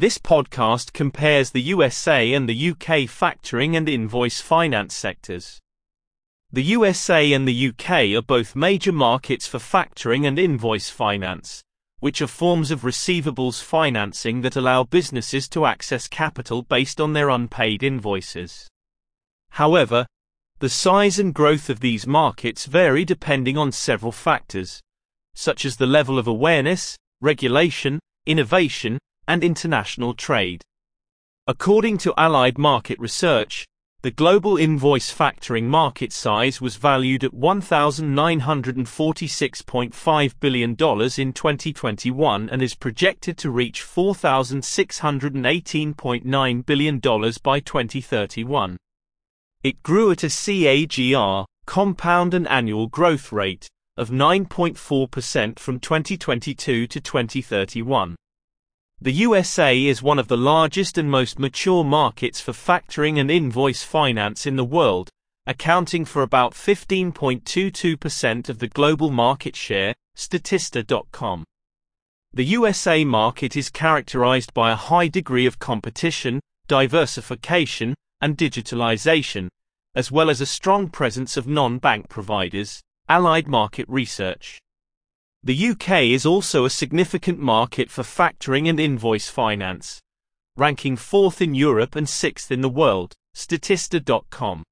This podcast compares the USA and the UK factoring and invoice finance sectors. The USA and the UK are both major markets for factoring and invoice finance, which are forms of receivables financing that allow businesses to access capital based on their unpaid invoices. However, the size and growth of these markets vary depending on several factors, such as the level of awareness, regulation, innovation, and international trade. According to Allied Market Research, the global invoice factoring market size was valued at $1,946.5 billion in 2021 and is projected to reach $4,618.9 billion by 2031. It grew at a CAGR, compound and annual growth rate, of 9.4% from 2022 to 2031. The USA is one of the largest and most mature markets for factoring and invoice finance in the world, accounting for about 15.22% of the global market share, Statista.com. The USA market is characterized by a high degree of competition, diversification, and digitalization, as well as a strong presence of non-bank providers, Allied Market Research. The UK is also a significant market for factoring and invoice finance, ranking fourth in Europe and sixth in the world, Statista.com.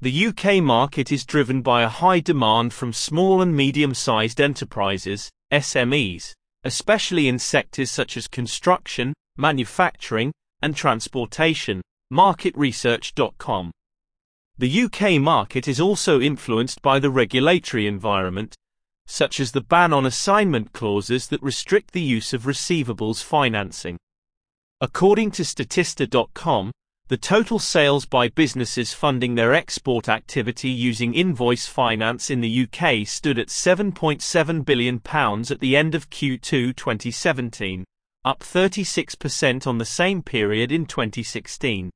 The UK market is driven by a high demand from small and medium-sized enterprises, SMEs, especially in sectors such as construction, manufacturing, and transportation, marketresearch.com. The UK market is also influenced by the regulatory environment, such as the ban on assignment clauses that restrict the use of receivables financing. According to Statista.com, the total sales by businesses funding their export activity using invoice finance in the UK stood at £7.7 billion at the end of Q2 2017, up 36% on the same period in 2016.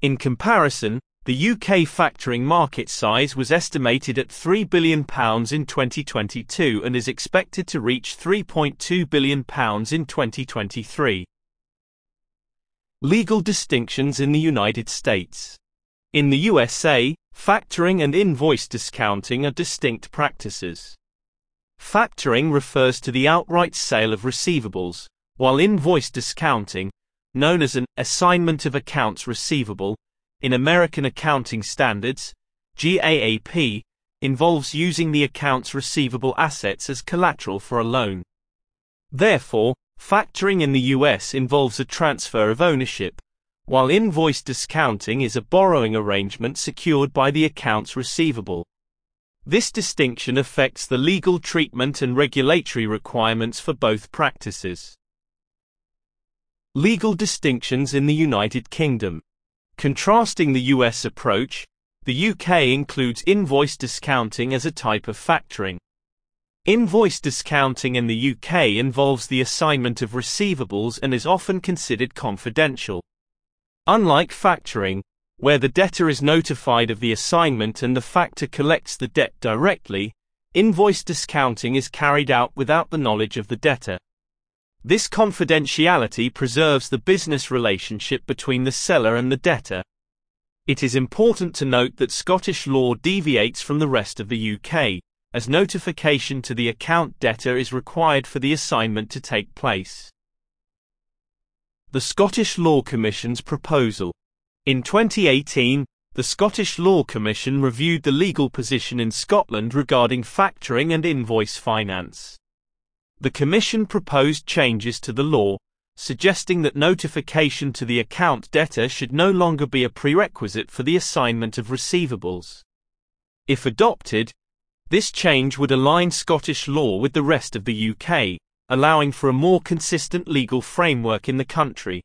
In comparison, the UK factoring market size was estimated at £3 billion in 2022 and is expected to reach £3.2 billion in 2023. Legal distinctions in the United States. In the USA, factoring and invoice discounting are distinct practices. Factoring refers to the outright sale of receivables, while invoice discounting, known as an assignment of accounts receivable, in American Accounting Standards, GAAP, involves using the account's receivable assets as collateral for a loan. Therefore, factoring in the US involves a transfer of ownership, while invoice discounting is a borrowing arrangement secured by the account's receivable. This distinction affects the legal treatment and regulatory requirements for both practices. Legal distinctions in the United Kingdom. Contrasting the US approach, the UK includes invoice discounting as a type of factoring. Invoice discounting in the UK involves the assignment of receivables and is often considered confidential. Unlike factoring, where the debtor is notified of the assignment and the factor collects the debt directly, invoice discounting is carried out without the knowledge of the debtor. This confidentiality preserves the business relationship between the seller and the debtor. It is important to note that Scottish law deviates from the rest of the UK, as notification to the account debtor is required for the assignment to take place. The Scottish Law Commission's proposal. In 2018, the Scottish Law Commission reviewed the legal position in Scotland regarding factoring and invoice finance. The Commission proposed changes to the law, suggesting that notification to the account debtor should no longer be a prerequisite for the assignment of receivables. If adopted, this change would align Scottish law with the rest of the UK, allowing for a more consistent legal framework in the country.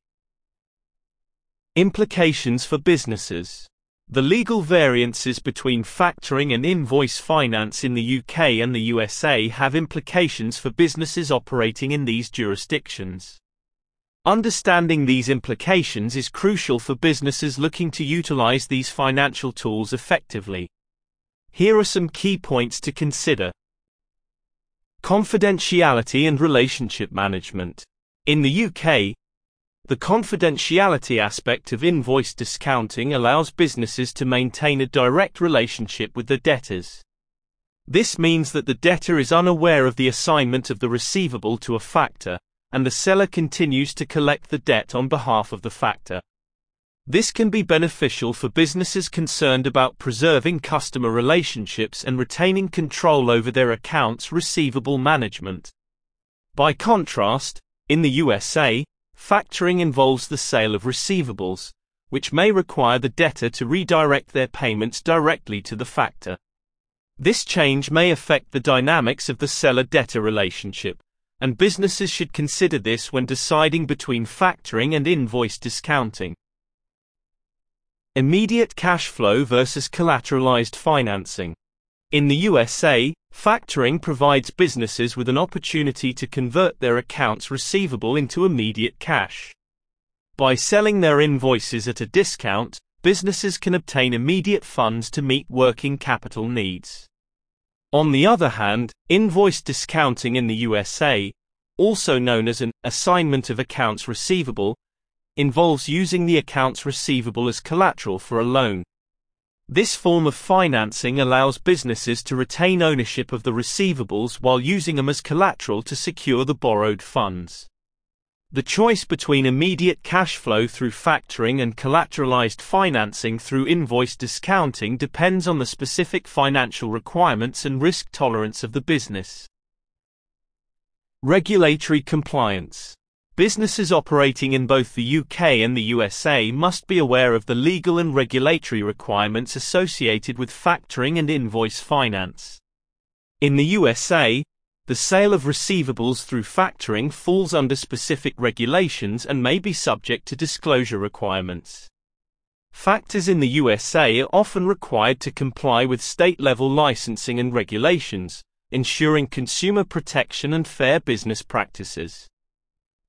Implications for businesses the legal variances between factoring and invoice finance in the UK and the USA have implications for businesses operating in these jurisdictions. Understanding these implications is crucial for businesses looking to utilize these financial tools effectively. Here are some key points to consider. Confidentiality and relationship management. In the UK, The confidentiality aspect of invoice discounting allows businesses to maintain a direct relationship with the debtors. This means that the debtor is unaware of the assignment of the receivable to a factor, and the seller continues to collect the debt on behalf of the factor. This can be beneficial for businesses concerned about preserving customer relationships and retaining control over their accounts receivable management. By contrast, in the USA, factoring involves the sale of receivables, which may require the debtor to redirect their payments directly to the factor. This change may affect the dynamics of the seller debtor relationship, and businesses should consider this when deciding between factoring and invoice discounting. Immediate cash flow versus collateralized financing. In the USA, factoring provides businesses with an opportunity to convert their accounts receivable into immediate cash. By selling their invoices at a discount, businesses can obtain immediate funds to meet working capital needs. On the other hand, invoice discounting in the USA, also known as an assignment of accounts receivable, involves using the accounts receivable as collateral for a loan. This form of financing allows businesses to retain ownership of the receivables while using them as collateral to secure the borrowed funds. The choice between immediate cash flow through factoring and collateralized financing through invoice discounting depends on the specific financial requirements and risk tolerance of the business. Regulatory compliance. Businesses operating in both the UK and the USA must be aware of the legal and regulatory requirements associated with factoring and invoice finance. In the USA, the sale of receivables through factoring falls under specific regulations and may be subject to disclosure requirements. Factors in the USA are often required to comply with state level licensing and regulations, ensuring consumer protection and fair business practices.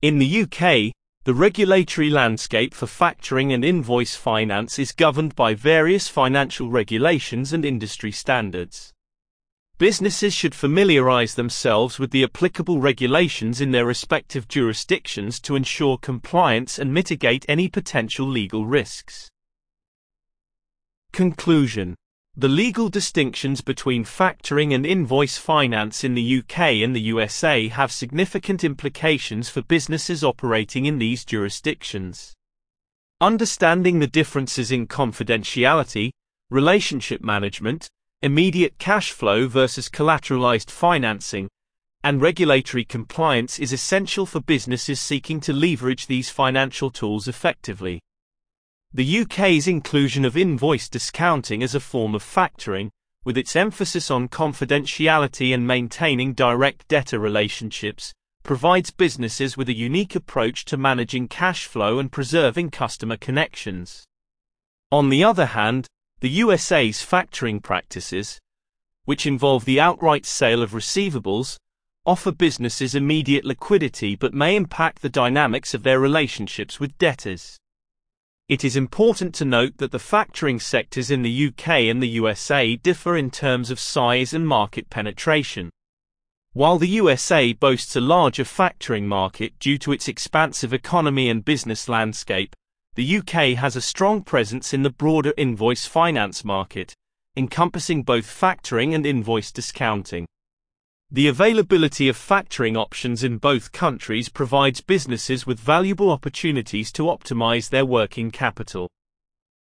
In the UK, the regulatory landscape for factoring and invoice finance is governed by various financial regulations and industry standards. Businesses should familiarize themselves with the applicable regulations in their respective jurisdictions to ensure compliance and mitigate any potential legal risks. Conclusion The legal distinctions between factoring and invoice finance in the UK and the USA have significant implications for businesses operating in these jurisdictions. Understanding the differences in confidentiality, relationship management, immediate cash flow versus collateralized financing, and regulatory compliance is essential for businesses seeking to leverage these financial tools effectively. The UK's inclusion of invoice discounting as a form of factoring, with its emphasis on confidentiality and maintaining direct debtor relationships, provides businesses with a unique approach to managing cash flow and preserving customer connections. On the other hand, the USA's factoring practices, which involve the outright sale of receivables, offer businesses immediate liquidity but may impact the dynamics of their relationships with debtors. It is important to note that the factoring sectors in the UK and the USA differ in terms of size and market penetration. While the USA boasts a larger factoring market due to its expansive economy and business landscape, the UK has a strong presence in the broader invoice finance market, encompassing both factoring and invoice discounting. The availability of factoring options in both countries provides businesses with valuable opportunities to optimize their working capital.